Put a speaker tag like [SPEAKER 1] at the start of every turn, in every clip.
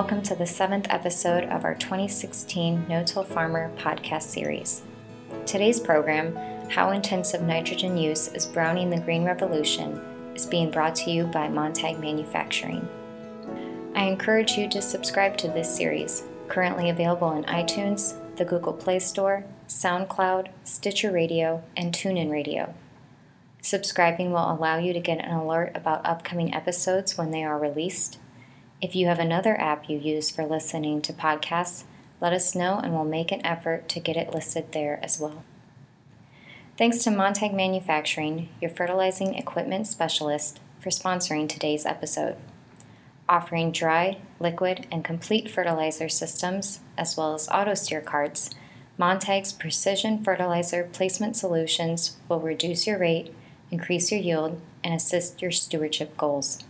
[SPEAKER 1] welcome to the seventh episode of our 2016 No Till Farmer podcast series. Today's program, How Intensive Nitrogen Use is Browning the Green Revolution, is being brought to you by Montag Manufacturing. I encourage you to subscribe to this series, currently available on iTunes, the Google Play Store, SoundCloud, Stitcher Radio, and TuneIn Radio. Subscribing will allow you to get an alert about upcoming episodes when they are released if you have another app you use for listening to podcasts, let us know and we'll make an effort to get it listed there as well. Thanks to Montag Manufacturing, your fertilizing equipment specialist, for sponsoring today's episode. Offering dry, liquid, and complete fertilizer systems, as well as auto steer carts, Montag's precision fertilizer placement solutions will reduce your rate, increase your yield, and assist your stewardship goals.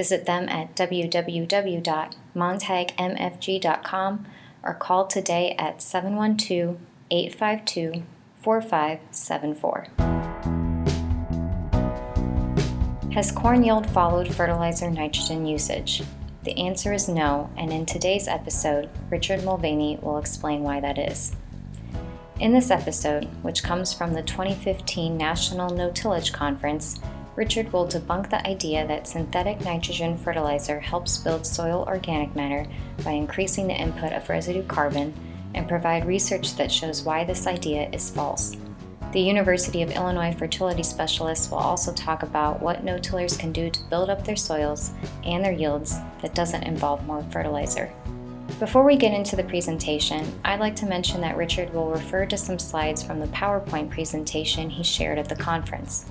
[SPEAKER 1] Visit them at www.montagmfg.com or call today at 712 852 4574. Has corn yield followed fertilizer nitrogen usage? The answer is no, and in today's episode, Richard Mulvaney will explain why that is. In this episode, which comes from the 2015 National No Tillage Conference, Richard will debunk the idea that synthetic nitrogen fertilizer helps build soil organic matter by increasing the input of residue carbon and provide research that shows why this idea is false. The University of Illinois fertility specialists will also talk about what no tillers can do to build up their soils and their yields that doesn't involve more fertilizer. Before we get into the presentation, I'd like to mention that Richard will refer to some slides from the PowerPoint presentation he shared at the conference.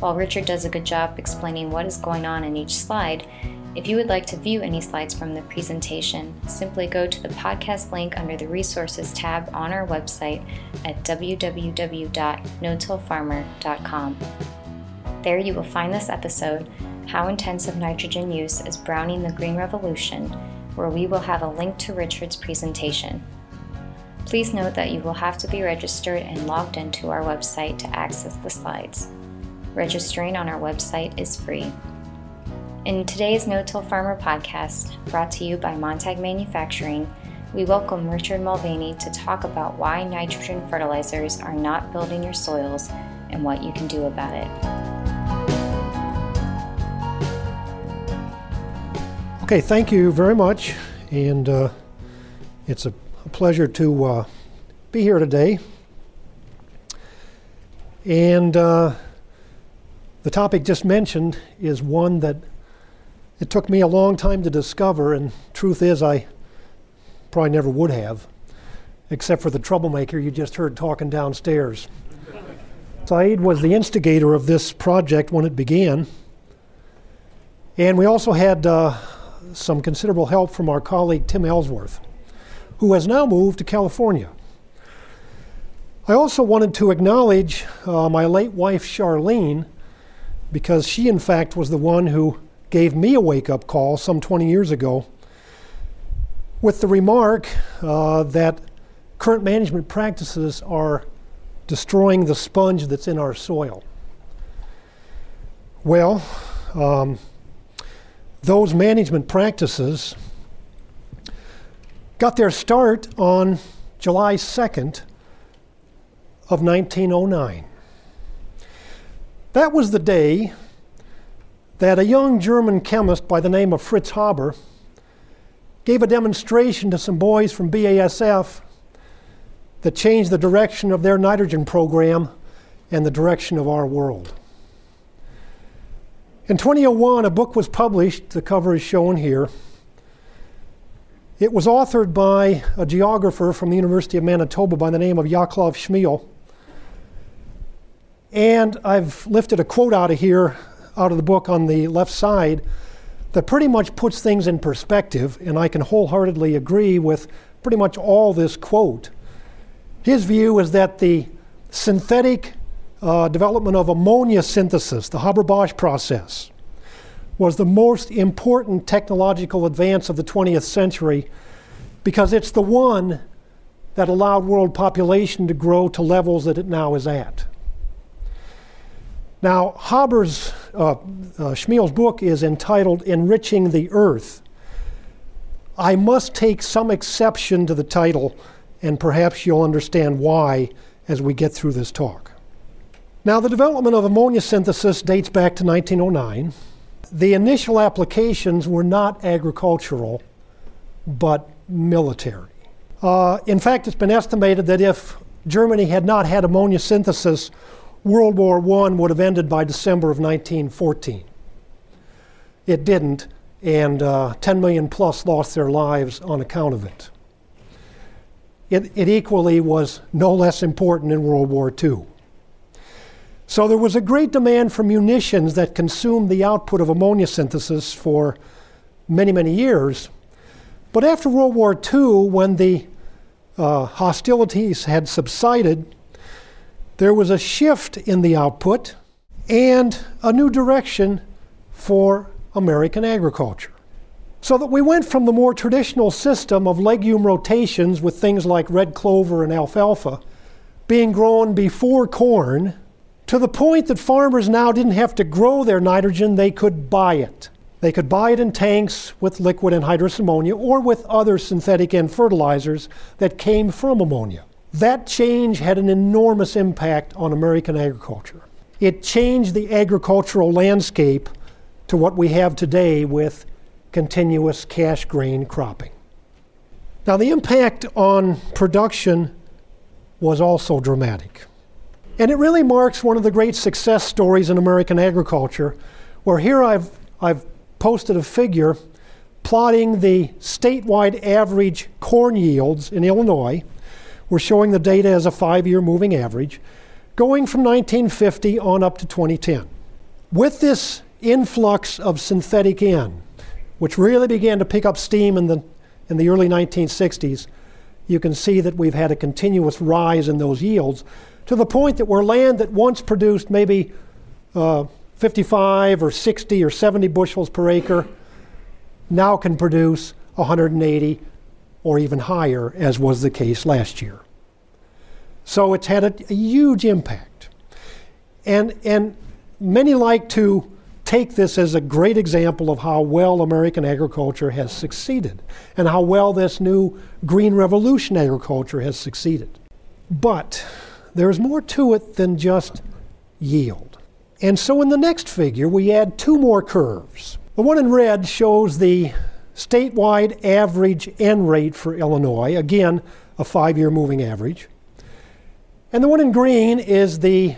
[SPEAKER 1] While Richard does a good job explaining what is going on in each slide, if you would like to view any slides from the presentation, simply go to the podcast link under the Resources tab on our website at www.notillfarmer.com. There you will find this episode, How Intensive Nitrogen Use is Browning the Green Revolution, where we will have a link to Richard's presentation. Please note that you will have to be registered and logged into our website to access the slides. Registering on our website is free. In today's No Till Farmer podcast, brought to you by Montag Manufacturing, we welcome Richard Mulvaney to talk about why nitrogen fertilizers are not building your soils and what you can do about it.
[SPEAKER 2] Okay, thank you very much. And uh, it's a, pleasure to uh, be here today. And uh, the topic just mentioned is one that it took me a long time to discover, and truth is, I probably never would have, except for the troublemaker you just heard talking downstairs. Saeed was the instigator of this project when it began, and we also had uh, some considerable help from our colleague Tim Ellsworth, who has now moved to California. I also wanted to acknowledge uh, my late wife, Charlene because she, in fact, was the one who gave me a wake up call some 20 years ago with the remark uh, that current management practices are destroying the sponge that's in our soil. Well, um, those management practices got their start on July 2nd of 1909. That was the day that a young German chemist by the name of Fritz Haber gave a demonstration to some boys from BASF that changed the direction of their nitrogen program and the direction of our world. In 2001, a book was published, the cover is shown here. It was authored by a geographer from the University of Manitoba by the name of Vaclav Smil. And I've lifted a quote out of here, out of the book on the left side, that pretty much puts things in perspective, and I can wholeheartedly agree with pretty much all this quote. His view is that the synthetic uh, development of ammonia synthesis, the Haber Bosch process, was the most important technological advance of the 20th century because it's the one that allowed world population to grow to levels that it now is at. Now, Haber's, uh, uh, Smil's book is entitled Enriching the Earth. I must take some exception to the title, and perhaps you'll understand why as we get through this talk. Now, the development of ammonia synthesis dates back to 1909. The initial applications were not agricultural, but military. Uh, in fact, it's been estimated that if Germany had not had ammonia synthesis, World War I would have ended by December of 1914. It didn't, and uh, 10 million plus lost their lives on account of it. It, it equally was no less important in World War II. So there was a great demand for munitions that consumed the output of ammonia synthesis for many, many years. But after World War II, when the uh, hostilities had subsided, there was a shift in the output and a new direction for American agriculture. So that we went from the more traditional system of legume rotations with things like red clover and alfalfa being grown before corn to the point that farmers now didn't have to grow their nitrogen, they could buy it. They could buy it in tanks with liquid anhydrous ammonia or with other synthetic N fertilizers that came from ammonia. That change had an enormous impact on American agriculture. It changed the agricultural landscape to what we have today with continuous cash grain cropping. Now, the impact on production was also dramatic. And it really marks one of the great success stories in American agriculture, where here I've, I've posted a figure plotting the statewide average corn yields in Illinois. We're showing the data as a five year moving average, going from 1950 on up to 2010. With this influx of synthetic N, which really began to pick up steam in the, in the early 1960s, you can see that we've had a continuous rise in those yields to the point that where land that once produced maybe uh, 55 or 60 or 70 bushels per acre now can produce 180 or even higher, as was the case last year. So it's had a, a huge impact. And, and many like to take this as a great example of how well American agriculture has succeeded and how well this new green revolution agriculture has succeeded. But there's more to it than just yield. And so in the next figure, we add two more curves. The one in red shows the statewide average N rate for Illinois, again, a five year moving average. And the one in green is the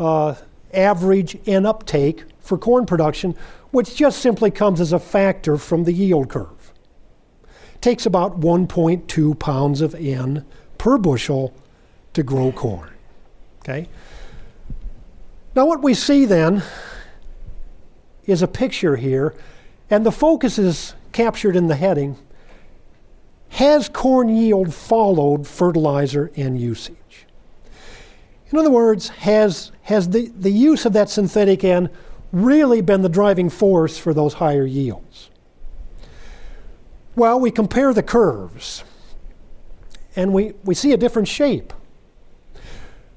[SPEAKER 2] uh, average N uptake for corn production, which just simply comes as a factor from the yield curve. Takes about 1.2 pounds of N per bushel to grow corn. Okay? Now, what we see then is a picture here, and the focus is captured in the heading Has corn yield followed fertilizer N usage? In other words, has, has the, the use of that synthetic N really been the driving force for those higher yields? Well, we compare the curves and we, we see a different shape.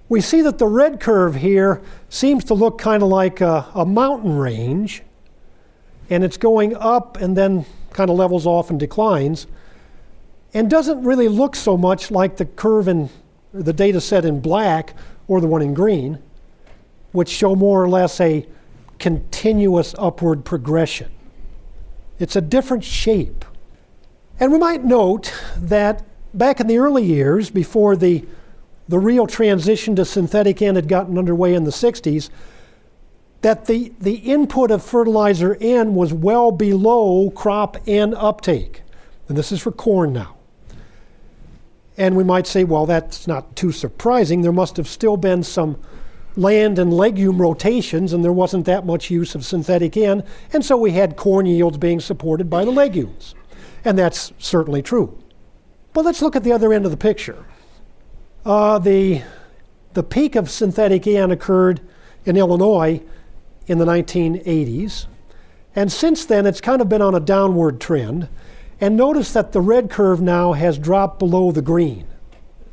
[SPEAKER 2] We see that the red curve here seems to look kind of like a, a mountain range, and it's going up and then kind of levels off and declines, and doesn't really look so much like the curve in the data set in black or the one in green, which show more or less a continuous upward progression. It's a different shape. And we might note that back in the early years, before the, the real transition to synthetic N had gotten underway in the 60s, that the, the input of fertilizer N was well below crop N uptake. And this is for corn now. And we might say, well, that's not too surprising. There must have still been some land and legume rotations, and there wasn't that much use of synthetic N, and so we had corn yields being supported by the legumes. And that's certainly true. But let's look at the other end of the picture. Uh, the, the peak of synthetic N occurred in Illinois in the 1980s, and since then it's kind of been on a downward trend. And notice that the red curve now has dropped below the green.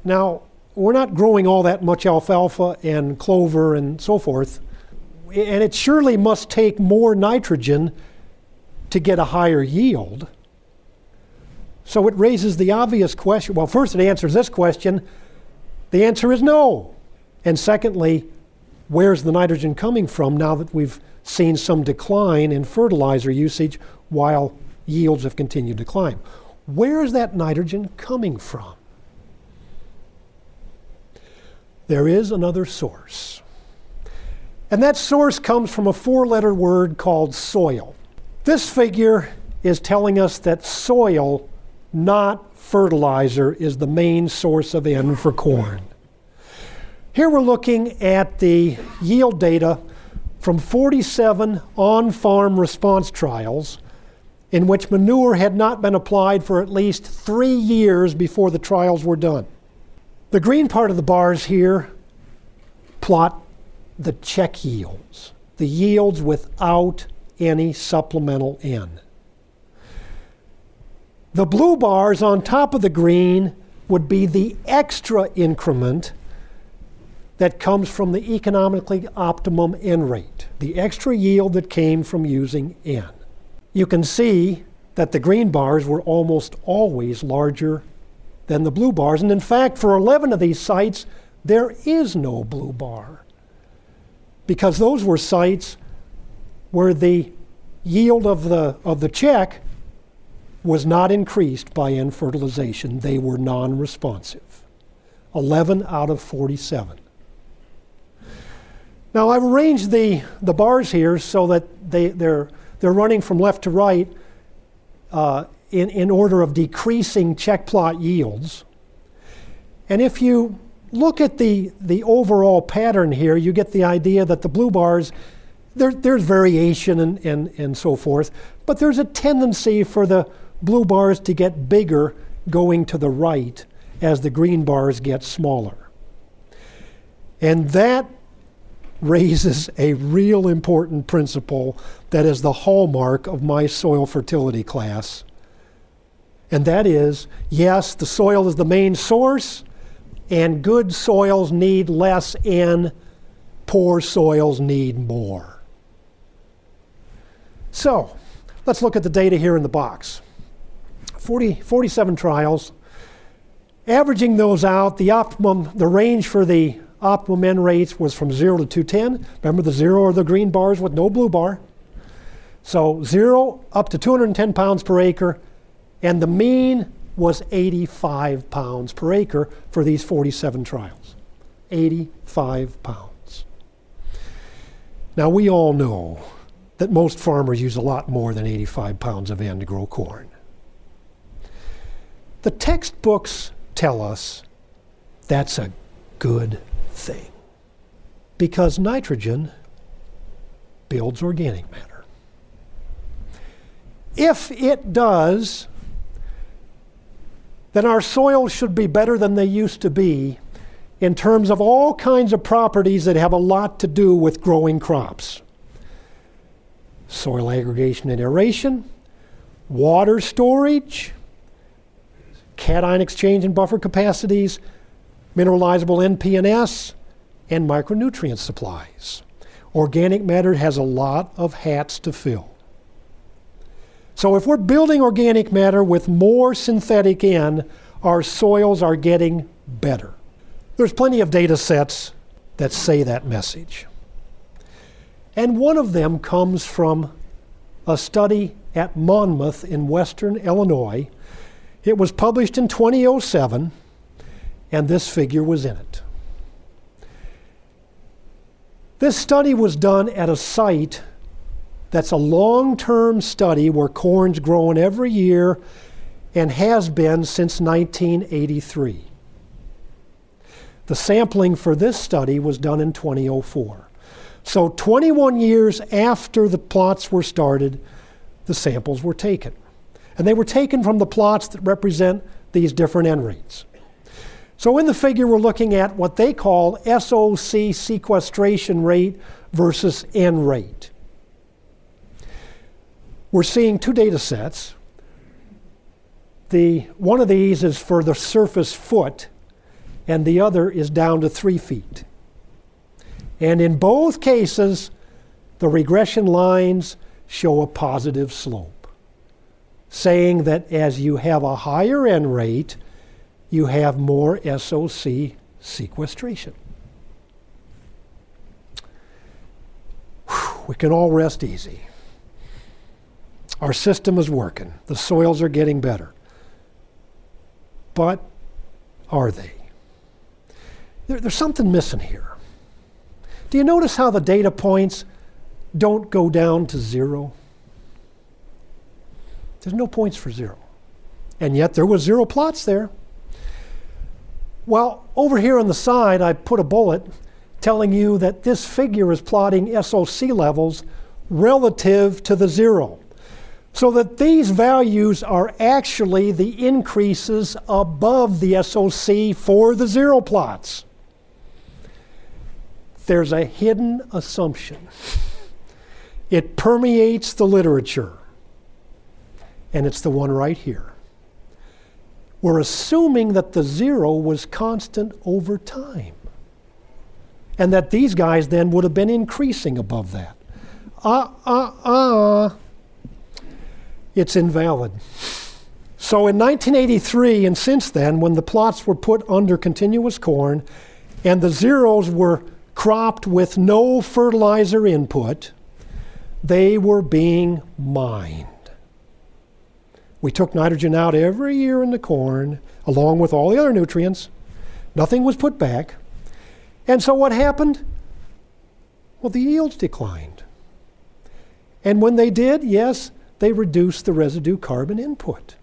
[SPEAKER 2] Now, we're not growing all that much alfalfa and clover and so forth. And it surely must take more nitrogen to get a higher yield. So it raises the obvious question. Well, first, it answers this question the answer is no. And secondly, where's the nitrogen coming from now that we've seen some decline in fertilizer usage while yields have continued to climb? Where is that nitrogen coming from? There is another source. And that source comes from a four letter word called soil. This figure is telling us that soil, not fertilizer, is the main source of N for corn. Here we're looking at the yield data from 47 on farm response trials in which manure had not been applied for at least three years before the trials were done. The green part of the bars here plot the check yields, the yields without any supplemental N. The blue bars on top of the green would be the extra increment that comes from the economically optimum N rate, the extra yield that came from using N. You can see that the green bars were almost always larger than the blue bars, and in fact, for 11 of these sites, there is no blue bar because those were sites where the yield of the, of the check was not increased by N fertilization. They were non responsive. 11 out of 47. Now I've arranged the, the bars here so that they, they're, they're running from left to right uh, in, in order of decreasing check plot yields. And if you look at the, the overall pattern here, you get the idea that the blue bars, there, there's variation and, and, and so forth, but there's a tendency for the blue bars to get bigger going to the right as the green bars get smaller. And that raises a real important principle that is the hallmark of my soil fertility class. And that is yes, the soil is the main source, and good soils need less N, poor soils need more. So, let's look at the data here in the box 40, 47 trials. Averaging those out, the optimum, the range for the optimum N rates was from 0 to 210. Remember, the 0 are the green bars with no blue bar. So 0 up to 210 pounds per acre, and the mean was 85 pounds per acre for these 47 trials. 85 pounds. Now, we all know that most farmers use a lot more than 85 pounds of N to grow corn. The textbooks tell us that's a good thing because nitrogen builds organic matter. If it does, then our soils should be better than they used to be in terms of all kinds of properties that have a lot to do with growing crops soil aggregation and aeration, water storage, cation exchange and buffer capacities, mineralizable NP and micronutrient supplies. Organic matter has a lot of hats to fill. So if we're building organic matter with more synthetic N, our soils are getting better. There's plenty of data sets that say that message. And one of them comes from a study at Monmouth in western Illinois. It was published in 2007, and this figure was in it. This study was done at a site that's a long term study where corn's grown every year and has been since 1983. The sampling for this study was done in 2004. So, 21 years after the plots were started, the samples were taken. And they were taken from the plots that represent these different N rates. So, in the figure, we're looking at what they call SOC sequestration rate versus N rate we're seeing two data sets. The, one of these is for the surface foot, and the other is down to three feet. And in both cases, the regression lines show a positive slope. saying that as you have a higher N rate, you have more SOC sequestration. We can all rest easy. Our system is working, the soils are getting better. But are they? There, there's something missing here. Do you notice how the data points don't go down to zero? There's no points for zero. And yet there was zero plots there. Well, over here on the side, I put a bullet telling you that this figure is plotting SOC levels relative to the zero. So that these values are actually the increases above the SOC for the zero plots. There's a hidden assumption. It permeates the literature, and it's the one right here. We're assuming that the zero was constant over time, and that these guys then would have been increasing above that. Uh, uh, uh. It's invalid. So in 1983 and since then, when the plots were put under continuous corn and the zeros were cropped with no fertilizer input, they were being mined. We took nitrogen out every year in the corn, along with all the other nutrients. Nothing was put back. And so what happened? Well, the yields declined. And when they did, yes, they reduced the residue carbon input.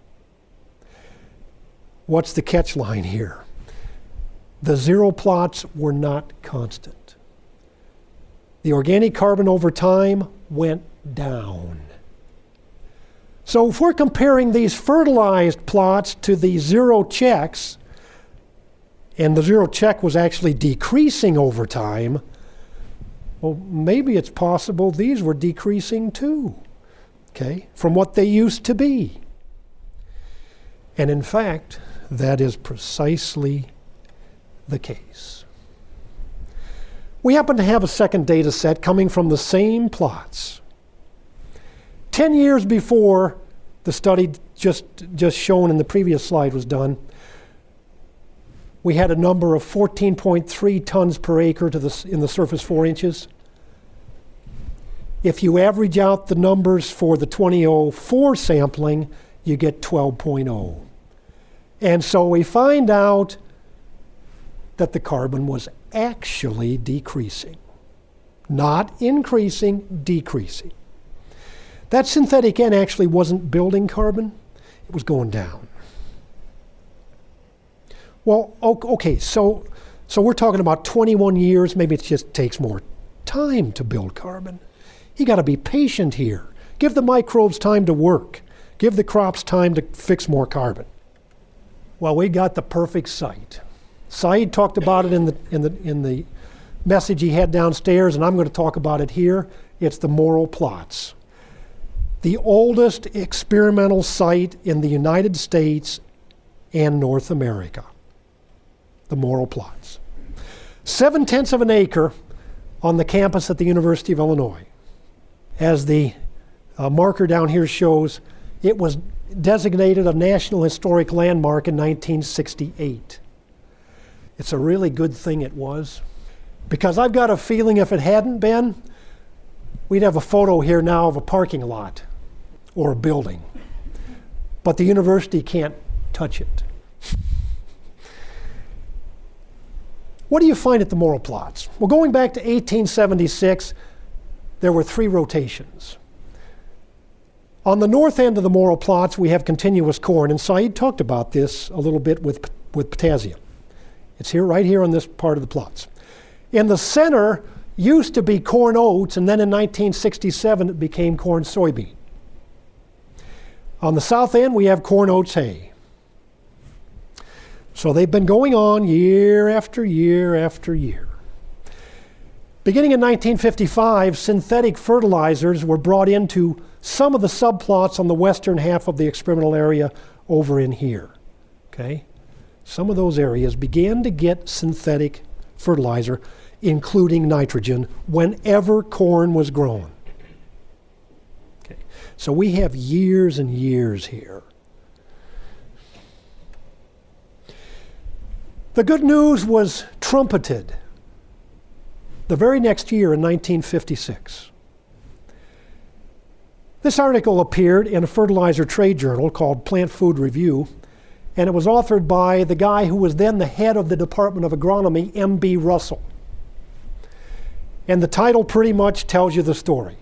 [SPEAKER 2] What's the catch line here? The zero plots were not constant the organic carbon over time went down. So if we're comparing these fertilized plots to the zero checks, and the zero check was actually decreasing over time, well, maybe it's possible these were decreasing too, okay, from what they used to be. And in fact, that is precisely the case. We happen to have a second data set coming from the same plots. Ten years before the study just, just shown in the previous slide was done, we had a number of 14.3 tons per acre to the, in the surface four inches. If you average out the numbers for the 2004 sampling, you get 12.0. And so we find out that the carbon was actually decreasing. Not increasing, decreasing. That synthetic N actually wasn't building carbon, it was going down. Well, okay, so, so we're talking about 21 years, maybe it just takes more time to build carbon. You got to be patient here. Give the microbes time to work. Give the crops time to fix more carbon. Well, we got the perfect site. Saeed talked about it in the, in the, in the message he had downstairs, and I'm going to talk about it here. It's the Morrill Plots. The oldest experimental site in the United States and North America. The Morrill Plots. Seven tenths of an acre on the campus at the University of Illinois. As the uh, marker down here shows, it was designated a National Historic Landmark in 1968. It's a really good thing it was. Because I've got a feeling if it hadn't been, we'd have a photo here now of a parking lot or a building. But the university can't touch it. What do you find at the Morrill plots? Well, going back to 1876, there were three rotations. On the north end of the Morrill plots, we have continuous corn, and Saeed talked about this a little bit with, with potassium. It's here, right here on this part of the plots. In the center used to be corn oats, and then in 1967 it became corn soybean. On the south end, we have corn oats hay. So they've been going on year after year after year. Beginning in 1955, synthetic fertilizers were brought into some of the subplots on the western half of the experimental area over in here. Okay? some of those areas began to get synthetic fertilizer, including nitrogen, whenever corn was grown. Okay. So we have years and years here. The good news was trumpeted the very next year in 1956. This article appeared in a fertilizer trade journal called Plant Food Review, and it was authored by the guy who was then the head of the Department of Agronomy, M.B. Russell. And the title pretty much tells you the story.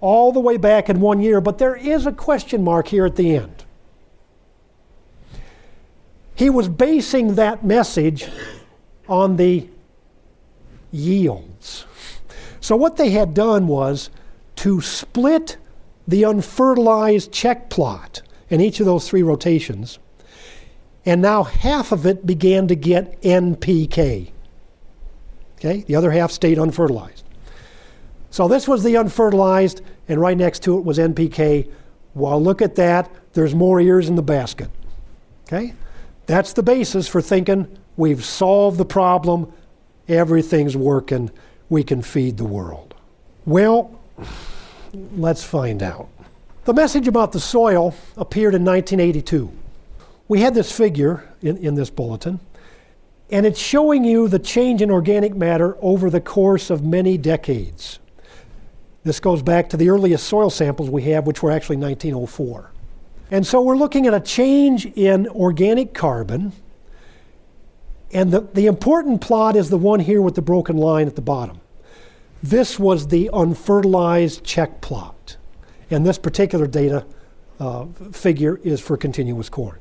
[SPEAKER 2] All the way back in one year, but there is a question mark here at the end. He was basing that message on the yields. So, what they had done was to split the unfertilized check plot in each of those three rotations, and now half of it began to get NPK. Okay, the other half stayed unfertilized. So this was the unfertilized, and right next to it was NPK. Well, look at that. There's more ears in the basket. Okay? That's the basis for thinking we've solved the problem, everything's working, we can feed the world. Well, let's find out. The message about the soil appeared in 1982. We had this figure in, in this bulletin, and it's showing you the change in organic matter over the course of many decades. This goes back to the earliest soil samples we have, which were actually 1904. And so we're looking at a change in organic carbon. And the, the important plot is the one here with the broken line at the bottom. This was the unfertilized check plot. And this particular data uh, figure is for continuous corn.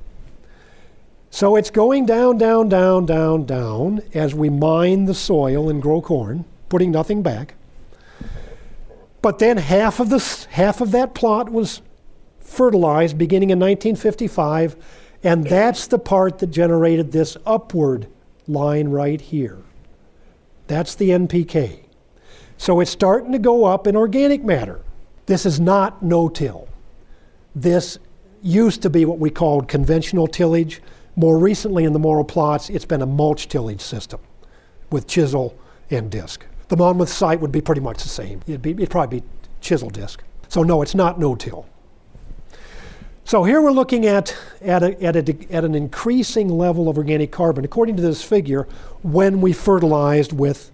[SPEAKER 2] So it's going down, down, down, down, down as we mine the soil and grow corn, putting nothing back. But then half of, this, half of that plot was fertilized beginning in 1955, and that's the part that generated this upward line right here. That's the NPK. So it's starting to go up in organic matter. This is not no till. This used to be what we called conventional tillage. More recently, in the Morrill plots, it's been a mulch tillage system with chisel and disc. The Monmouth site would be pretty much the same. It'd, be, it'd probably be chisel disc. So, no, it's not no till. So here we're looking at, at, a, at, a, at an increasing level of organic carbon. According to this figure, when we fertilized with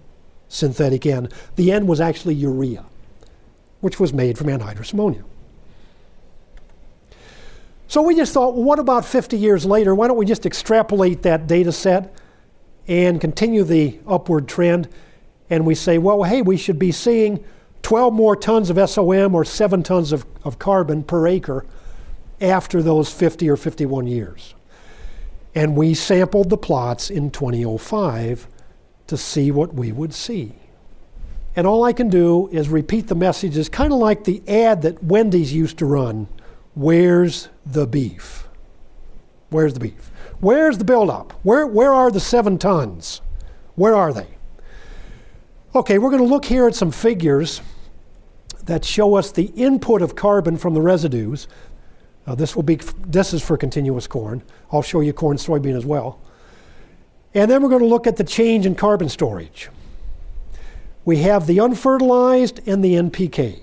[SPEAKER 2] synthetic N, the N was actually urea, which was made from anhydrous ammonia. So we just thought, well, what about 50 years later? Why don't we just extrapolate that data set and continue the upward trend? And we say, well, hey, we should be seeing 12 more tons of SOM or 7 tons of, of carbon per acre after those 50 or 51 years. And we sampled the plots in 2005 to see what we would see. And all I can do is repeat the messages, kind of like the ad that Wendy's used to run Where's the beef? Where's the beef? Where's the buildup? Where, where are the seven tons? Where are they? Okay, we're going to look here at some figures that show us the input of carbon from the residues uh, this will be this is for continuous corn. I'll show you corn soybean as well. And then we're going to look at the change in carbon storage. We have the unfertilized and the NPK.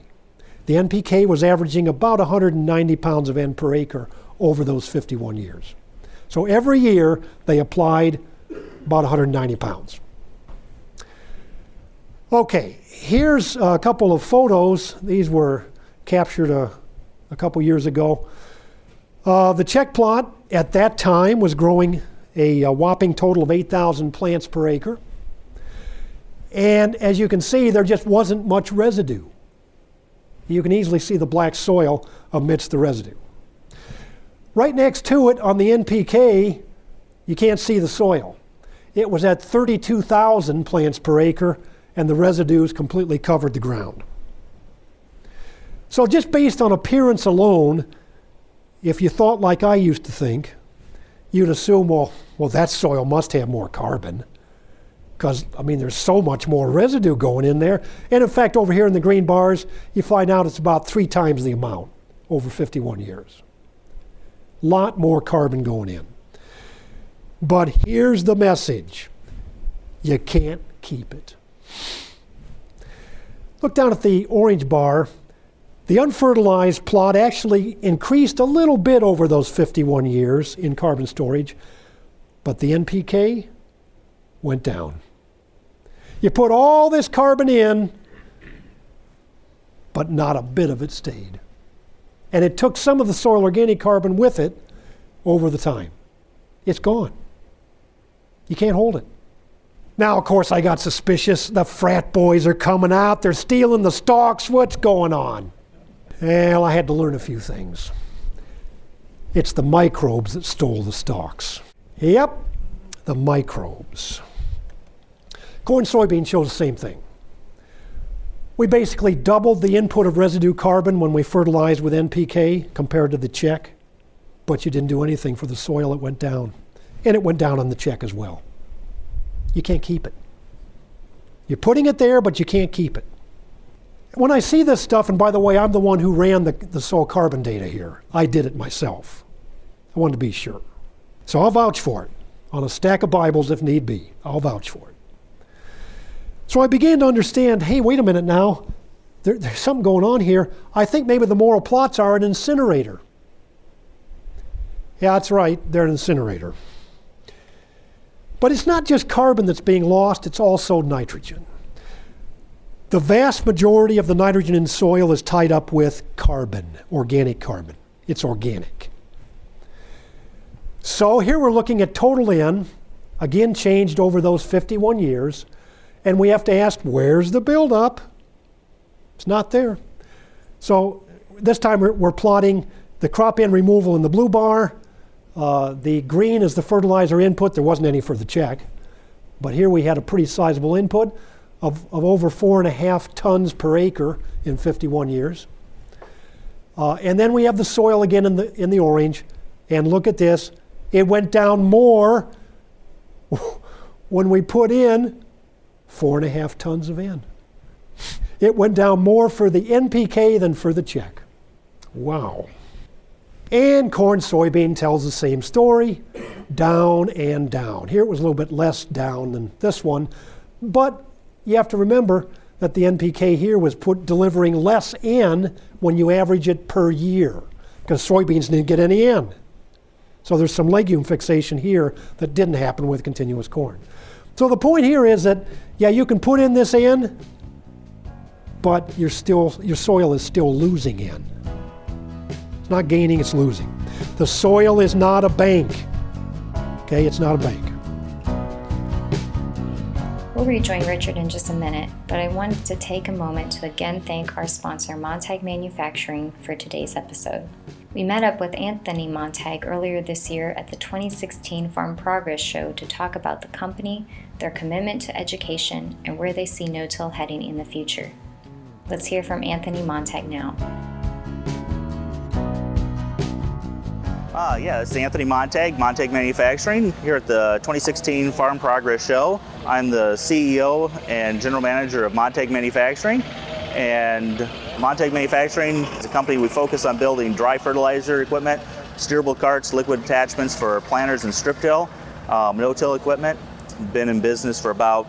[SPEAKER 2] The NPK was averaging about 190 pounds of N per acre over those 51 years. So every year they applied about 190 pounds. Okay, here's a couple of photos. These were captured a, a couple years ago. Uh, the check plot at that time was growing a, a whopping total of 8,000 plants per acre. And as you can see, there just wasn't much residue. You can easily see the black soil amidst the residue. Right next to it on the NPK, you can't see the soil. It was at 32,000 plants per acre, and the residues completely covered the ground. So, just based on appearance alone, if you thought like I used to think, you'd assume, well, well, that soil must have more carbon. Because, I mean, there's so much more residue going in there. And in fact, over here in the green bars, you find out it's about three times the amount over 51 years. Lot more carbon going in. But here's the message you can't keep it. Look down at the orange bar The unfertilized plot actually increased a little bit over those 51 years in carbon storage, but the NPK went down. You put all this carbon in, but not a bit of it stayed. And it took some of the soil organic carbon with it over the time. It's gone. You can't hold it. Now, of course, I got suspicious. The frat boys are coming out. They're stealing the stalks. What's going on? Well, I had to learn a few things. It's the microbes that stole the stalks. Yep, the microbes. Corn soybean shows the same thing. We basically doubled the input of residue carbon when we fertilized with NPK compared to the check, but you didn't do anything for the soil, it went down. And it went down on the check as well. You can't keep it. You're putting it there, but you can't keep it. When I see this stuff, and by the way, I'm the one who ran the, the soil carbon data here, I did it myself. I wanted to be sure. So I'll vouch for it on a stack of Bibles if need be. I'll vouch for it. So I began to understand hey, wait a minute now. There, there's something going on here. I think maybe the Morrill plots are an incinerator. Yeah, that's right, they're an incinerator. But it's not just carbon that's being lost, it's also nitrogen. The vast majority of the nitrogen in soil is tied up with carbon, organic carbon. It's organic. So here we're looking at total N, again changed over those 51 years, and we have to ask where's the buildup? It's not there. So this time we're, we're plotting the crop N removal in the blue bar. Uh, the green is the fertilizer input. There wasn't any for the check. But here we had a pretty sizable input of, of over four and a half tons per acre in 51 years. Uh, and then we have the soil again in the, in the orange. And look at this. It went down more when we put in four and a half tons of N. It went down more for the NPK than for the check. Wow. And corn soybean tells the same story down and down. Here it was a little bit less down than this one, but you have to remember that the NPK here was put delivering less N when you average it per year because soybeans didn't get any N. So there's some legume fixation here that didn't happen with continuous corn. So the point here is that yeah, you can put in this N, but you're still your soil is still losing N. It's not gaining, it's losing. The soil is not a bank. Okay, it's not a bank.
[SPEAKER 1] We'll rejoin Richard in just a minute, but I wanted to take a moment to again thank our sponsor, Montag Manufacturing, for today's episode. We met up with Anthony Montag earlier this year at the 2016 Farm Progress Show to talk about the company, their commitment to education, and where they see no till heading in the future. Let's hear from Anthony Montag now.
[SPEAKER 3] Uh, yeah, it's Anthony Montag, Montag Manufacturing, here at the 2016 Farm Progress Show. I'm the CEO and General Manager of Montag Manufacturing. And Montag Manufacturing is a company we focus on building dry fertilizer equipment, steerable carts, liquid attachments for planters and strip till, um, no-till equipment. Been in business for about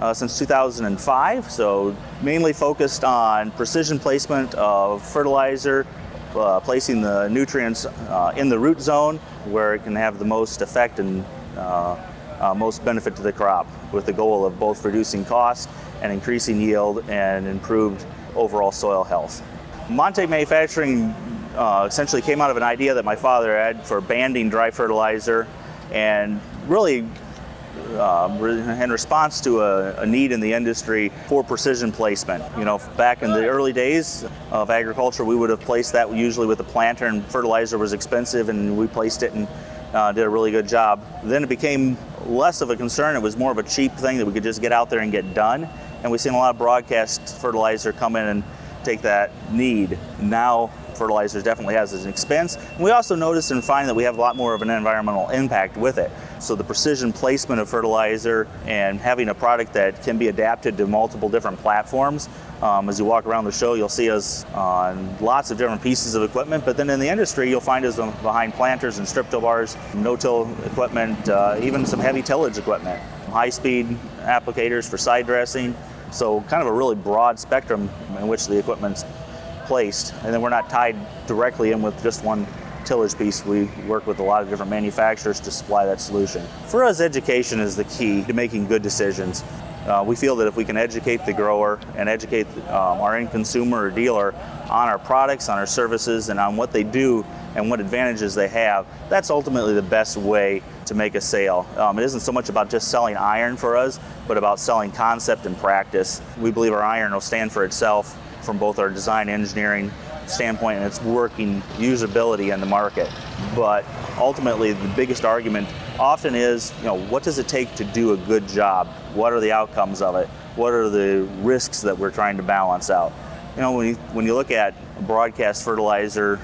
[SPEAKER 3] uh, since 2005, so mainly focused on precision placement of fertilizer, uh, placing the nutrients uh, in the root zone where it can have the most effect and uh, uh, most benefit to the crop with the goal of both reducing cost and increasing yield and improved overall soil health. Montag Manufacturing uh, essentially came out of an idea that my father had for banding dry fertilizer and really um, in response to a, a, need in the industry for precision placement. You know, back in the early days of agriculture, we would have placed that usually with a planter, and fertilizer was expensive, and we placed it and uh, did a really good job. Then it became less of a concern. It was more of a cheap thing that we could just get out there and get done. And we've seen a lot of broadcast fertilizer come in and take that need. Now fertilizers definitely has an expense. And we also notice and find that we have a lot more of an environmental impact with it. So the precision placement of fertilizer and having a product that can be adapted to multiple different platforms. Um, as you walk around the show, you'll see us on lots of different pieces of equipment, but then in the industry, you'll find us behind planters and strip till bars, no-till equipment, uh, even some heavy tillage equipment, high-speed applicators for side dressing. So kind of a really broad spectrum in which the equipment's placed, and then we're not tied directly in with just one tillage piece. We work with a lot of different manufacturers to supply that solution. For us, education is the key to making good decisions. Uh, we feel that if we can educate the grower and educate um, our end consumer or dealer on our products, on our services, and on what they do and what advantages they have, that's ultimately the best way to make a sale. Um, it isn't so much about just selling iron for us, but about selling concept and practice. We believe our iron will stand for itself from both our design engineering standpoint and its working usability in the market. But ultimately, the biggest argument often is, you know, what does it take to do a good job? What are the outcomes of it? What are the risks that we're trying to balance out? You know, when you, when you look at broadcast fertilizer,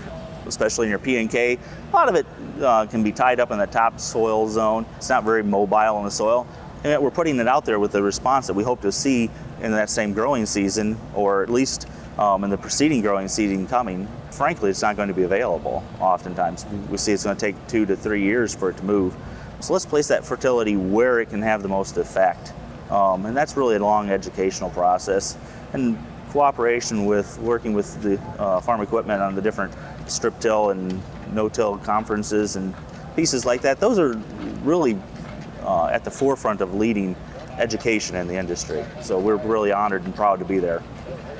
[SPEAKER 3] especially in your P and K, a lot of it uh, can be tied up in the top soil zone. It's not very mobile in the soil. And we're putting it out there with the response that we hope to see in that same growing season, or at least um, in the preceding growing season coming, frankly, it's not going to be available oftentimes. We see it's going to take two to three years for it to move. So let's place that fertility where it can have the most effect. Um, and that's really a long educational process. And cooperation with working with the uh, farm equipment on the different strip till and no till conferences and pieces like that, those are really uh, at the forefront of leading education in the industry. So we're really honored and proud to be there.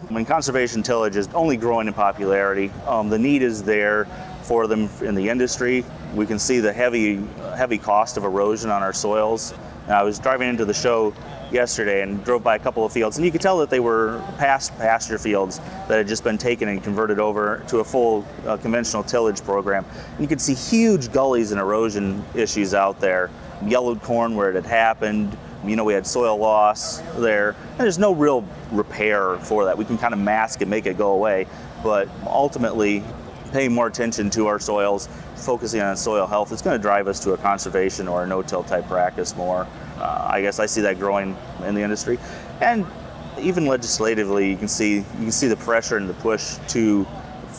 [SPEAKER 3] When conservation tillage is only growing in popularity, um, the need is there for them in the industry. We can see the heavy, heavy cost of erosion on our soils. And I was driving into the show yesterday and drove by a couple of fields, and you could tell that they were past pasture fields that had just been taken and converted over to a full uh, conventional tillage program. And you could see huge gullies and erosion issues out there. Yellowed corn where it had happened, you know, we had soil loss there, and there's no real repair for that. We can kind of mask and make it go away, but ultimately, paying more attention to our soils, focusing on soil health, it's going to drive us to a conservation or a no-till type practice more. Uh, I guess I see that growing in the industry, and even legislatively, you can see you can see the pressure and the push to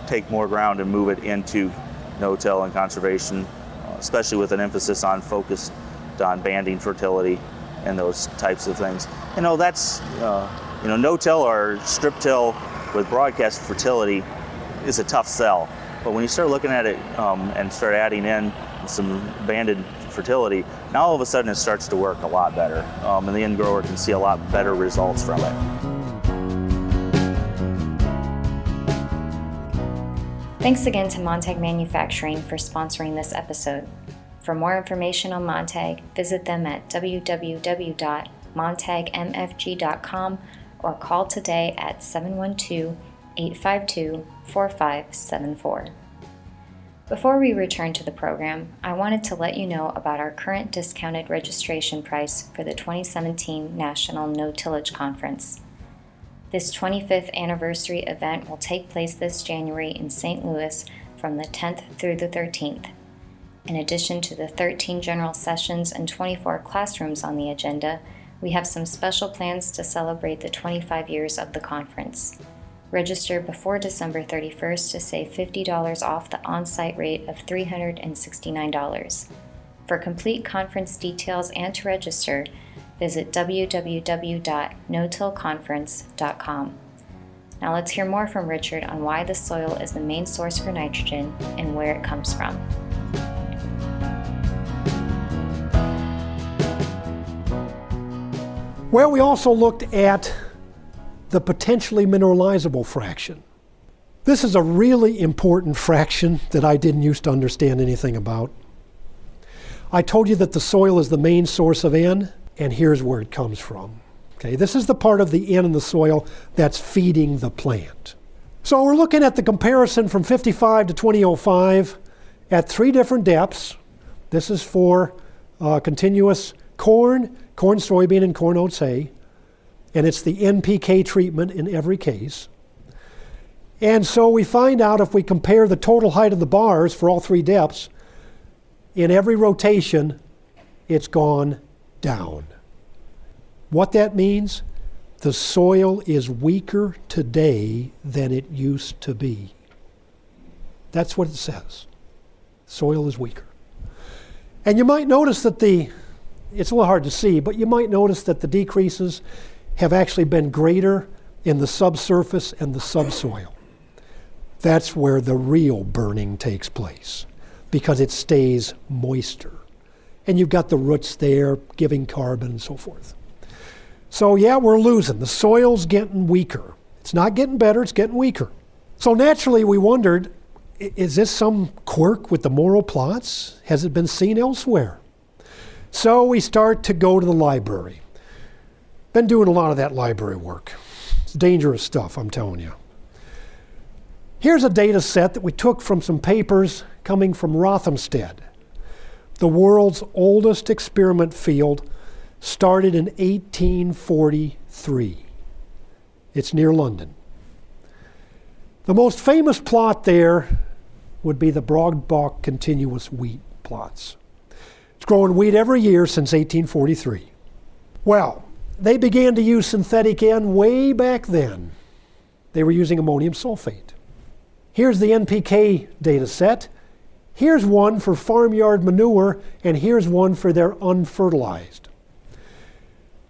[SPEAKER 3] take more ground and move it into no-till and conservation, uh, especially with an emphasis on focus on banding fertility and those types of things. You know, that's, uh, you know, no-till or strip-till with broadcast fertility is a tough sell. But when you start looking at it um, and start adding in some banded fertility, now all of a sudden it starts to work a lot better. Um, and the end grower can see a lot better results from it.
[SPEAKER 1] Thanks again to Montag Manufacturing for sponsoring this episode. For more information on Montag, visit them at www.montagmfg.com or call today at 712 852 4574. Before we return to the program, I wanted to let you know about our current discounted registration price for the 2017 National No Tillage Conference. This 25th anniversary event will take place this January in St. Louis from the 10th through the 13th. In addition to the 13 general sessions and 24 classrooms on the agenda, we have some special plans to celebrate the 25 years of the conference. Register before December 31st to save $50 off the on site rate of $369. For complete conference details and to register, visit www.notillconference.com. Now let's hear more from Richard on why the soil is the main source for nitrogen and where it comes from.
[SPEAKER 2] Well, we also looked at the potentially mineralizable fraction. This is a really important fraction that I didn't used to understand anything about. I told you that the soil is the main source of N, and here's where it comes from. Okay, this is the part of the N in the soil that's feeding the plant. So we're looking at the comparison from 55 to 2005 at three different depths. This is for uh, continuous corn, corn, soybean, and corn oats hay. And it's the NPK treatment in every case. And so we find out if we compare the total height of the bars for all three depths, in every rotation, it's gone down. What that means? The soil is weaker today than it used to be. That's what it says. Soil is weaker. And you might notice that the it's a little hard to see, but you might notice that the decreases have actually been greater in the subsurface and the subsoil. That's where the real burning takes place because it stays moister. And you've got the roots there giving carbon and so forth. So, yeah, we're losing. The soil's getting weaker. It's not getting better, it's getting weaker. So, naturally, we wondered is this some quirk with the Morrill plots? Has it been seen elsewhere? So, we start to go to the library. Been doing a lot of that library work. It's dangerous stuff, I'm telling you. Here's a data set that we took from some papers coming from Rothamsted, the world's oldest experiment field, started in 1843. It's near London. The most famous plot there would be the Broadbalk continuous wheat plots. It's growing wheat every year since 1843. Well, they began to use synthetic N way back then. They were using ammonium sulfate. Here's the NPK data set. Here's one for farmyard manure, and here's one for their unfertilized.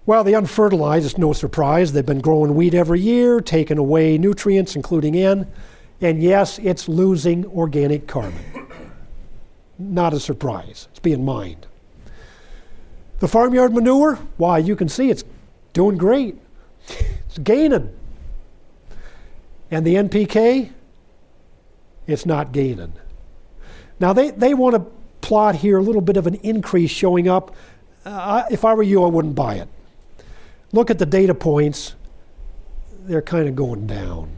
[SPEAKER 2] Well, the unfertilized is no surprise. They've been growing wheat every year, taking away nutrients, including N, and yes, it's losing organic carbon. Not a surprise. It's being mined. The farmyard manure, why, you can see it's doing great. It's gaining. And the NPK, it's not gaining. Now, they, they want to plot here a little bit of an increase showing up. Uh, if I were you, I wouldn't buy it. Look at the data points, they're kind of going down.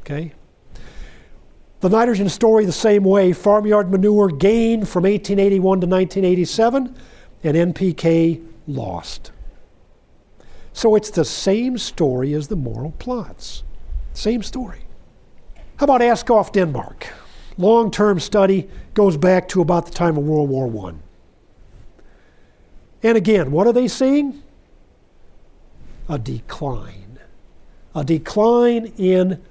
[SPEAKER 2] Okay? The nitrogen story the same way. Farmyard manure gained from 1881 to 1987, and NPK lost. So it's the same story as the Morrill plots. Same story. How about Askov, Denmark? long term study goes back to about the time of World War I. And again, what are they seeing? A decline. A decline in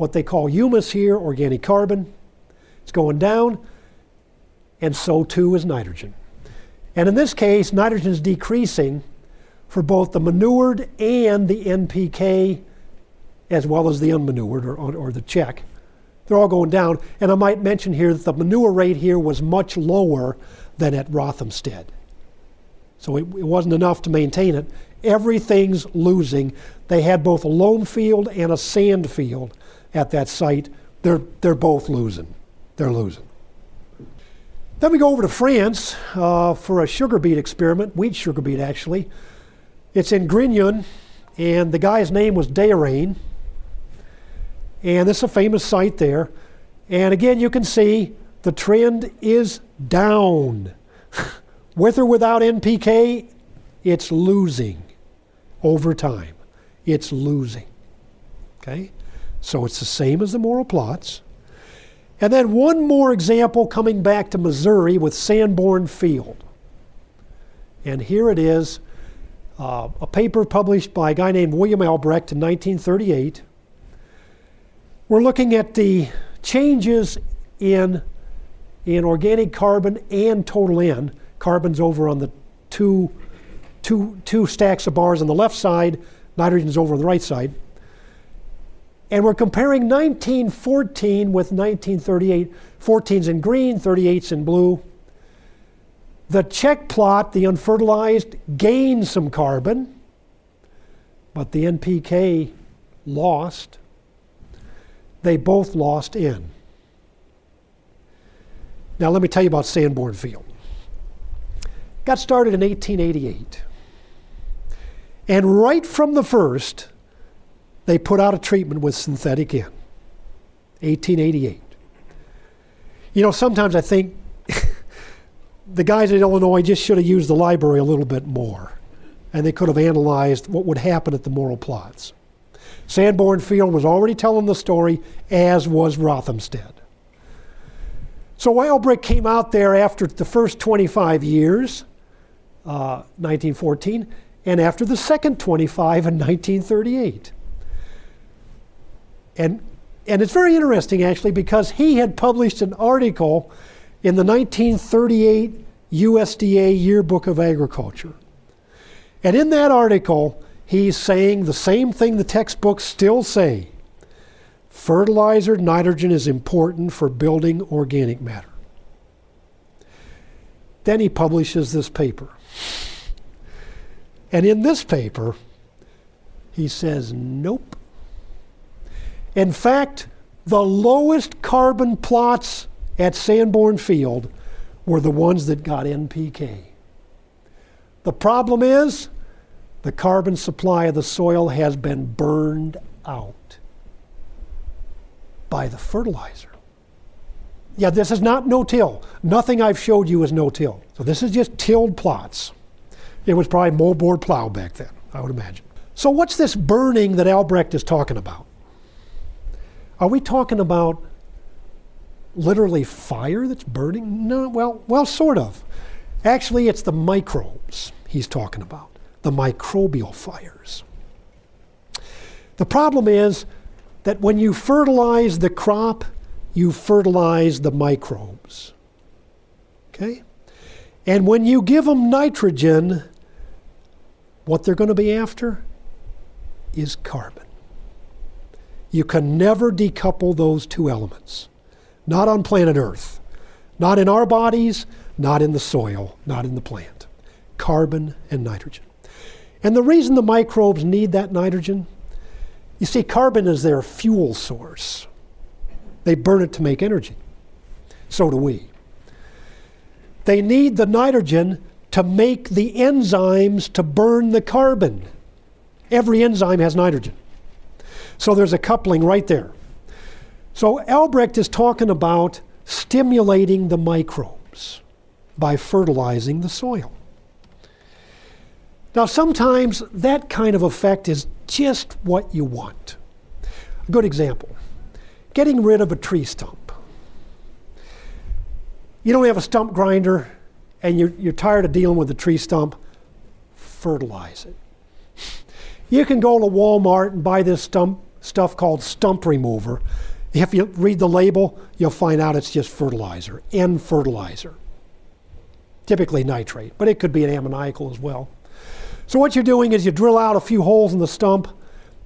[SPEAKER 2] what they call humus here, organic carbon. It's going down, and so too is nitrogen. And in this case, nitrogen is decreasing for both the manured and the NPK, as well as the unmanured or, or the check. They're all going down. And I might mention here that the manure rate here was much lower than at Rothamsted. So it, it wasn't enough to maintain it. Everything's losing. They had both a loam field and a sand field at that site. They're, they're both losing. They're losing. Then we go over to France uh, for a sugar beet experiment, wheat sugar beet actually. It's in Grignon, and the guy's name was Dehérain. And this is a famous site there. And again, you can see the trend is down. With or without NPK, it's losing over time. It's losing. Okay? So it's the same as the Morrill plots. And then one more example coming back to Missouri with Sanborn Field. And here it is uh, a paper published by a guy named William Albrecht in 1938 we're looking at the changes in, in organic carbon and total N. Carbon's over on the two, two, two stacks of bars on the left side, nitrogen's over on the right side. And we're comparing 1914 with 1938. 14's N green, 38's in blue. The check plot, the unfertilized, gained some carbon, but the NPK lost they both lost in. Now, let me tell you about Sanborn Field. Got started in 1888. And right from the first, they put out a treatment with synthetic N. 1888. You know, sometimes I think the guys in Illinois just should have used the library a little bit more, and they could have analyzed what would happen at the Morrill plots. Sanborn Field was already telling the story, as was Rothamsted. So Albrecht came out there after the first 25 years, uh, 1914, and after the second 25 in 1938. And, and it's very interesting, actually, because he had published an article in the 1938 USDA Yearbook of Agriculture. And in that article, he's saying the same thing the textbooks still say fertilizer nitrogen is important for building organic matter. Then he publishes this paper. And in this paper, he says, nope. In fact, the lowest carbon plots at Sanborn Field were the ones that got NPK. The problem is the carbon supply of the soil has been burned out by the fertilizer. Yeah, this is not no till. Nothing I've showed you is no till. So this is just tilled plots. It was probably moldboard plow back then, I would imagine. So what's this burning that Albrecht is talking about? Are we talking about literally fire that's burning? No, well, well, sort of. Actually, it's the microbes he's talking about, the microbial fires. The problem is that when you fertilize the crop, you fertilize the microbes. Okay? And when you give them nitrogen, what they're going to be after is carbon. You can never decouple those two elements. Not on planet Earth. Not in our bodies, not in the soil, not in the plant. Carbon and nitrogen. And the reason the microbes need that nitrogen, you see, carbon is their fuel source. They burn it to make energy. So do we. They need the nitrogen to make the enzymes to burn the carbon. Every enzyme has nitrogen. So there's a coupling right there. So Albrecht is talking about stimulating the microbes by fertilizing the soil. Now, sometimes that kind of effect is just what you want. A good example getting rid of a tree stump. You don't have a stump grinder and you're, you're tired of dealing with the tree stump, fertilize it. You can go to Walmart and buy this stump stuff called stump remover. If you read the label, you'll find out it's just fertilizer, N fertilizer. Typically nitrate, but it could be an ammoniacal as well. So what you're doing is you drill out a few holes in the stump,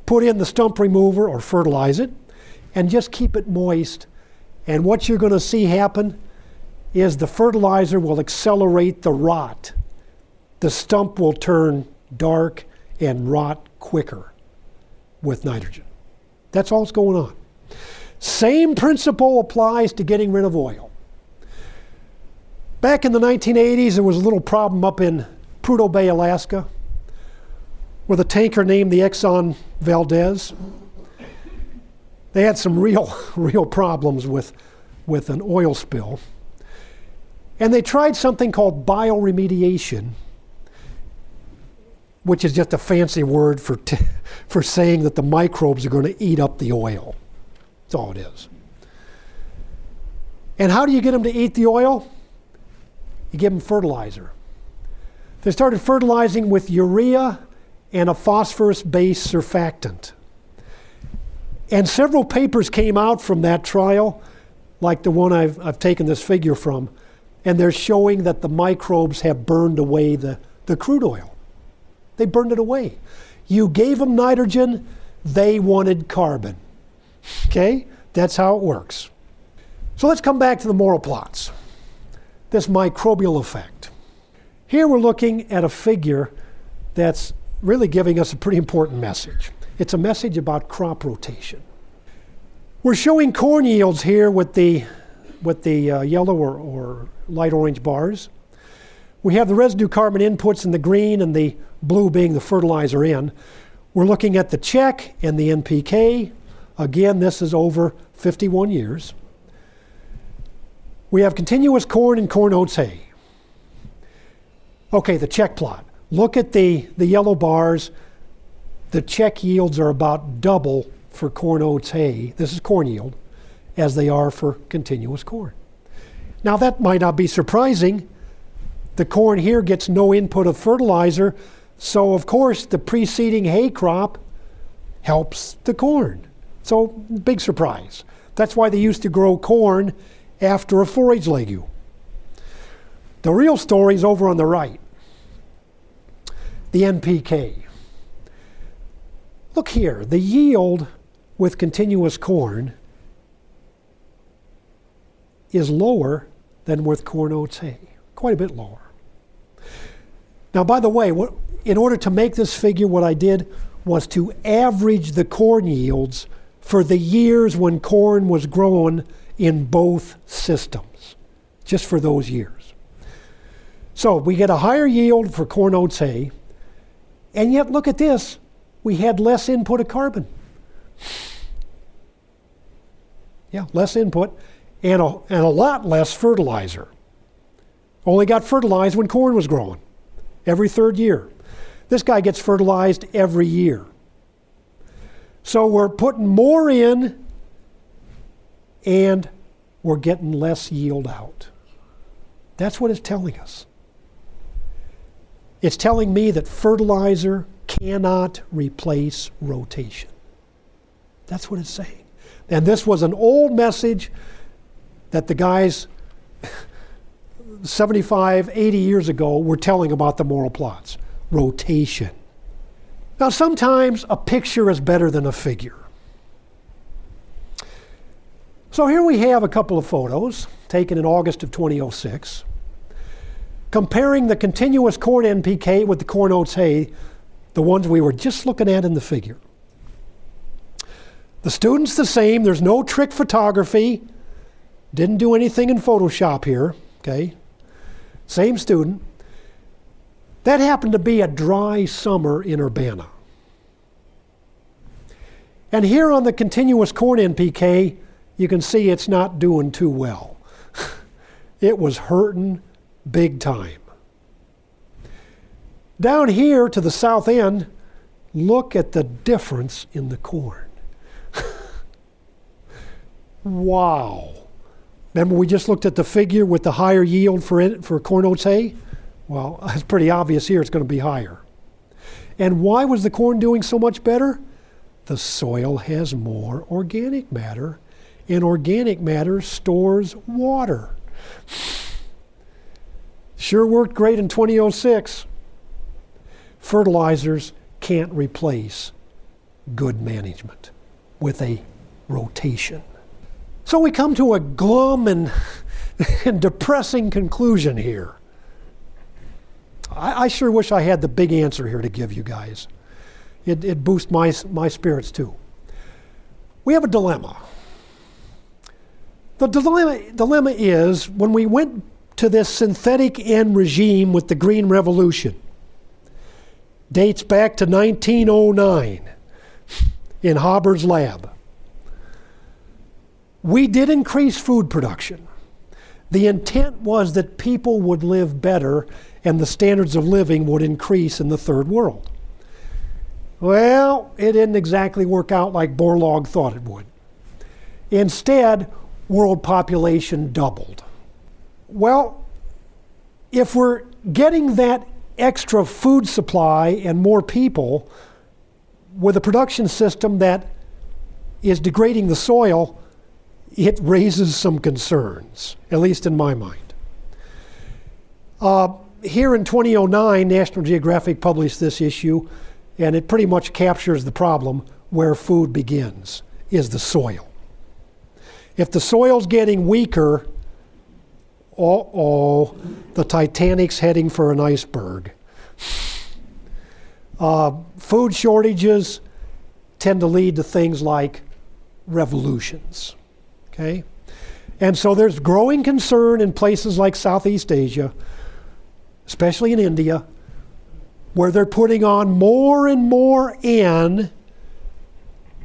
[SPEAKER 2] put in the stump remover or fertilize it, and just keep it moist. And what you're going to see happen is the fertilizer will accelerate the rot. The stump will turn dark and rot quicker with nitrogen. That's all that's going on. Same principle applies to getting rid of oil. Back in the 1980s, there was a little problem up in Prudhoe Bay, Alaska, with a tanker named the Exxon Valdez. They had some real, real problems with, with an oil spill. And they tried something called bioremediation, which is just a fancy word for, t- for saying that the microbes are going to eat up the oil. That's all it is. And how do you get them to eat the oil? You give them fertilizer. They started fertilizing with urea and a phosphorus based surfactant. And several papers came out from that trial, like the one I've, I've taken this figure from, and they're showing that the microbes have burned away the, the crude oil. They burned it away. You gave them nitrogen, they wanted carbon. Okay? That's how it works. So let's come back to the Morrill plots. This microbial effect. Here we're looking at a figure that's really giving us a pretty important message. It's a message about crop rotation. We're showing corn yields here with the, with the uh, yellow or, or light orange bars. We have the residue carbon inputs in the green and the blue being the fertilizer in. We're looking at the check and the NPK. Again, this is over 51 years. We have continuous corn and corn oats hay. Okay, the check plot. Look at the, the yellow bars the check yields are about double for corn oats hay, this is corn yield, as they are for continuous corn. Now, that might not be surprising. The corn here gets no input of fertilizer, so of course the preceding hay crop helps the corn. So, big surprise. That's why they used to grow corn after a forage legume. The real story is over on the right the NPK. Look here, the yield with continuous corn is lower than with corn oats hay, quite a bit lower. Now, by the way, in order to make this figure, what I did was to average the corn yields for the years when corn was grown in both systems, just for those years. So we get a higher yield for corn oats hay, and yet look at this we had less input of carbon. Yeah, less input and a, and a lot less fertilizer. Only got fertilized when corn was growing, every third year. This guy gets fertilized every year. So we're putting more in and we're getting less yield out. That's what it's telling us. It's telling me that fertilizer cannot replace rotation. That's what it's saying. And this was an old message that the guys 75, 80 years ago were telling about the Morrill plots rotation. Now, sometimes a picture is better than a figure. So here we have a couple of photos taken in August of 2006 comparing the continuous corn NPK with the corn oats hay, the ones we were just looking at in the figure. The student's the same, there's no trick photography, didn't do anything in Photoshop here, okay? Same student. That happened to be a dry summer in Urbana. And here on the continuous corn NPK, you can see it's not doing too well. it was hurting big time. Down here to the south end, look at the difference in the corn. wow. Remember, we just looked at the figure with the higher yield for, it, for corn oats hay? Well, it's pretty obvious here it's going to be higher. And why was the corn doing so much better? The soil has more organic matter, and organic matter stores water. Sure worked great in 2006. Fertilizers can't replace good management with a rotation. So we come to a glum and, and depressing conclusion here. I, I, sure wish I had the big answer here to give you guys. It, it boosts my, my spirits too. We have a dilemma. The dilemma, dilemma is when we went to this synthetic N regime with the Green Revolution, dates back to 1909 in Haber's lab. We did increase food production. The intent was that people would live better and the standards of living would increase in the third world. Well, it didn't exactly work out like Borlaug thought it would. Instead, world population doubled. Well, if we're getting that extra food supply and more people with a production system that is degrading the soil, it raises some concerns, at least in my mind. Uh, here in 2009, National Geographic published this issue, and it pretty much captures the problem where food begins is the soil. If the soil's getting weaker, oh, oh, the Titanic's heading for an iceberg. Uh, food shortages tend to lead to things like revolutions. Okay? And so there's growing concern in places like Southeast Asia, especially in India, where they're putting on more and more in,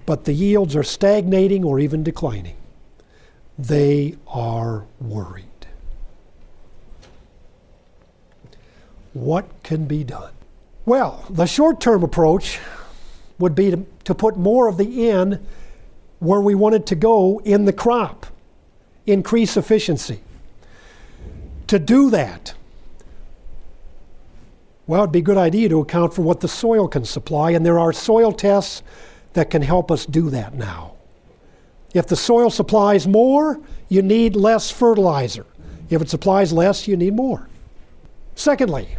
[SPEAKER 2] but the yields are stagnating or even declining. They are worried. What can be done? Well, the short term approach would be to, to put more of the N where we wanted to go in the crop, increase efficiency. To do that, well, it'd be a good idea to account for what the soil can supply, and there are soil tests that can help us do that now. If the soil supplies more, you need less fertilizer. If it supplies less, you need more. Secondly,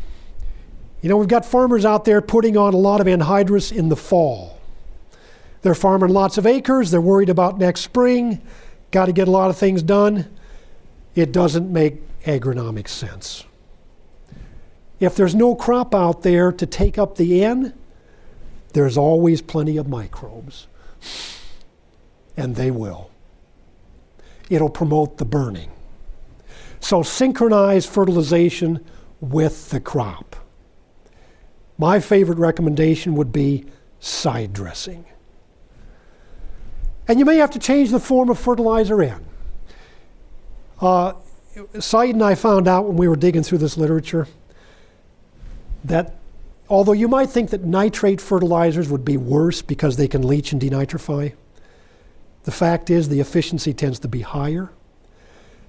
[SPEAKER 2] you know, we've got farmers out there putting on a lot of anhydrous in the fall. They're farming lots of acres, they're worried about next spring, got to get a lot of things done. It doesn't make agronomic sense. If there's no crop out there to take up the N, there's always plenty of microbes. And they will. It'll promote the burning. So synchronize fertilization with the crop. My favorite recommendation would be side dressing. And you may have to change the form of fertilizer N. Uh, Saeed and I found out when we were digging through this literature that although you might think that nitrate fertilizers would be worse because they can leach and denitrify, the fact is the efficiency tends to be higher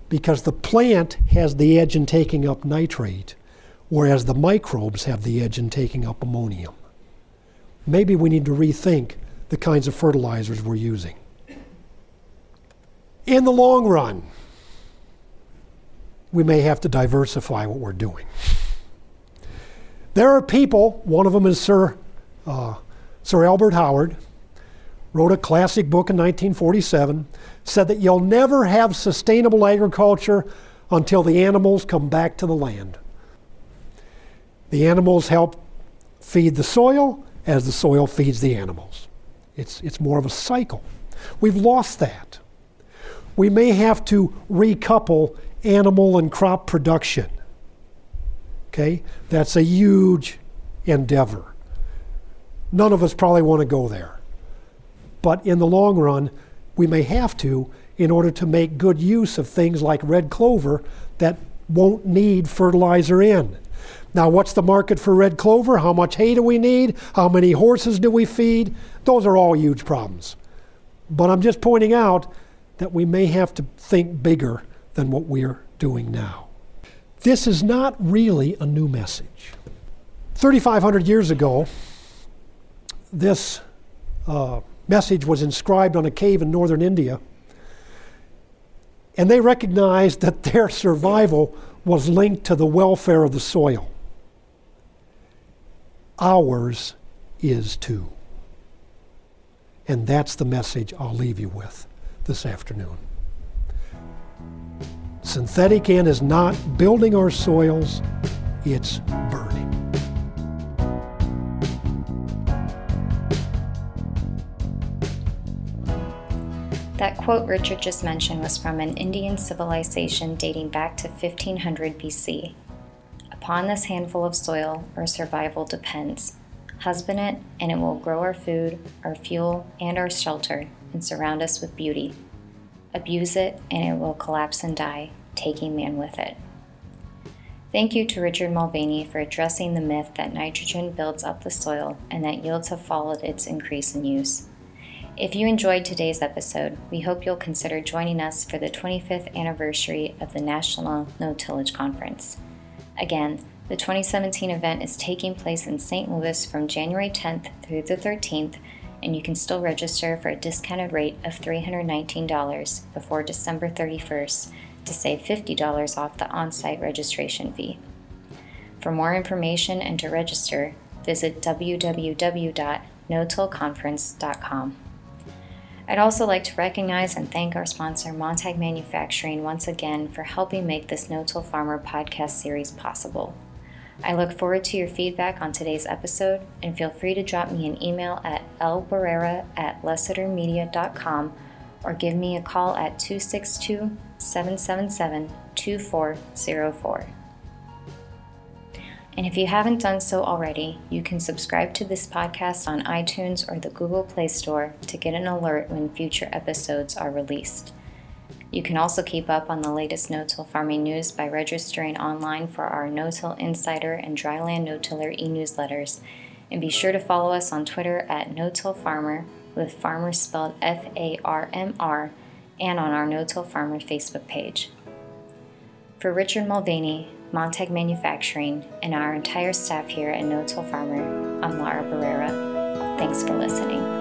[SPEAKER 2] because the plant has the edge in taking up nitrate, whereas the microbes have the edge in taking up ammonium. Maybe we need to rethink the kinds of fertilizers we're using. In the long run, we may have to diversify what we're doing. There are people, one of them is Sir, uh, Sir Albert Howard, wrote a classic book in 1947, said that you'll never have sustainable agriculture until the animals come back to the land. The animals help feed the soil as the soil feeds the animals. It's, it's more of a cycle. We've lost that. We may have to recouple animal and crop production. Okay? That's a huge endeavor. None of us probably want to go there. But in the long run, we may have to in order to make good use of things like red clover that won't need fertilizer N. Now, what's the market for red clover? How much hay do we need? How many horses do we feed? Those are all huge problems. But I'm just pointing out that we may have to think bigger than what we're doing now. This is not really a new message. 3,500 years ago, this uh, message was inscribed on a cave in northern India, and they recognized that their survival was linked to the welfare of the soil. Ours is too. And that's the message I'll leave you with this afternoon. Synthetic N is not building our soils, it's burning.
[SPEAKER 1] That quote Richard just mentioned was from an Indian civilization dating back to 1500 BC. Upon this handful of soil, our survival depends. Husband it, and it will grow our food, our fuel, and our shelter, and surround us with beauty. Abuse it, and it will collapse and die, taking man with it. Thank you to Richard Mulvaney for addressing the myth that nitrogen builds up the soil and that yields have followed its increase in use. If you enjoyed today's episode, we hope you'll consider joining us for the 25th anniversary of the National No Tillage Conference. Again, the 2017 event is taking place in St. Louis from January 10th through the 13th, and you can still register for a discounted rate of $319 before December 31st to save $50 off the on site registration fee. For more information and to register, visit www.notillconference.com. I'd also like to recognize and thank our sponsor, Montag Manufacturing, once again for helping make this No Till Farmer podcast series possible. I look forward to your feedback on today's episode and feel free to drop me an email at lbarrera at lessitermedia.com or give me a call at 262 777 2404. And if you haven't done so already, you can subscribe to this podcast on iTunes or the Google Play Store to get an alert when future episodes are released. You can also keep up on the latest no-till farming news by registering online for our No-Till Insider and Dryland No-Tiller e-newsletters, and be sure to follow us on Twitter at No-Till Farmer with farmer spelled F-A-R-M-R and on our No-Till Farmer Facebook page. For Richard Mulvaney, Montag Manufacturing, and our entire staff here at No Till Farmer, I'm Laura Barrera. Thanks for listening.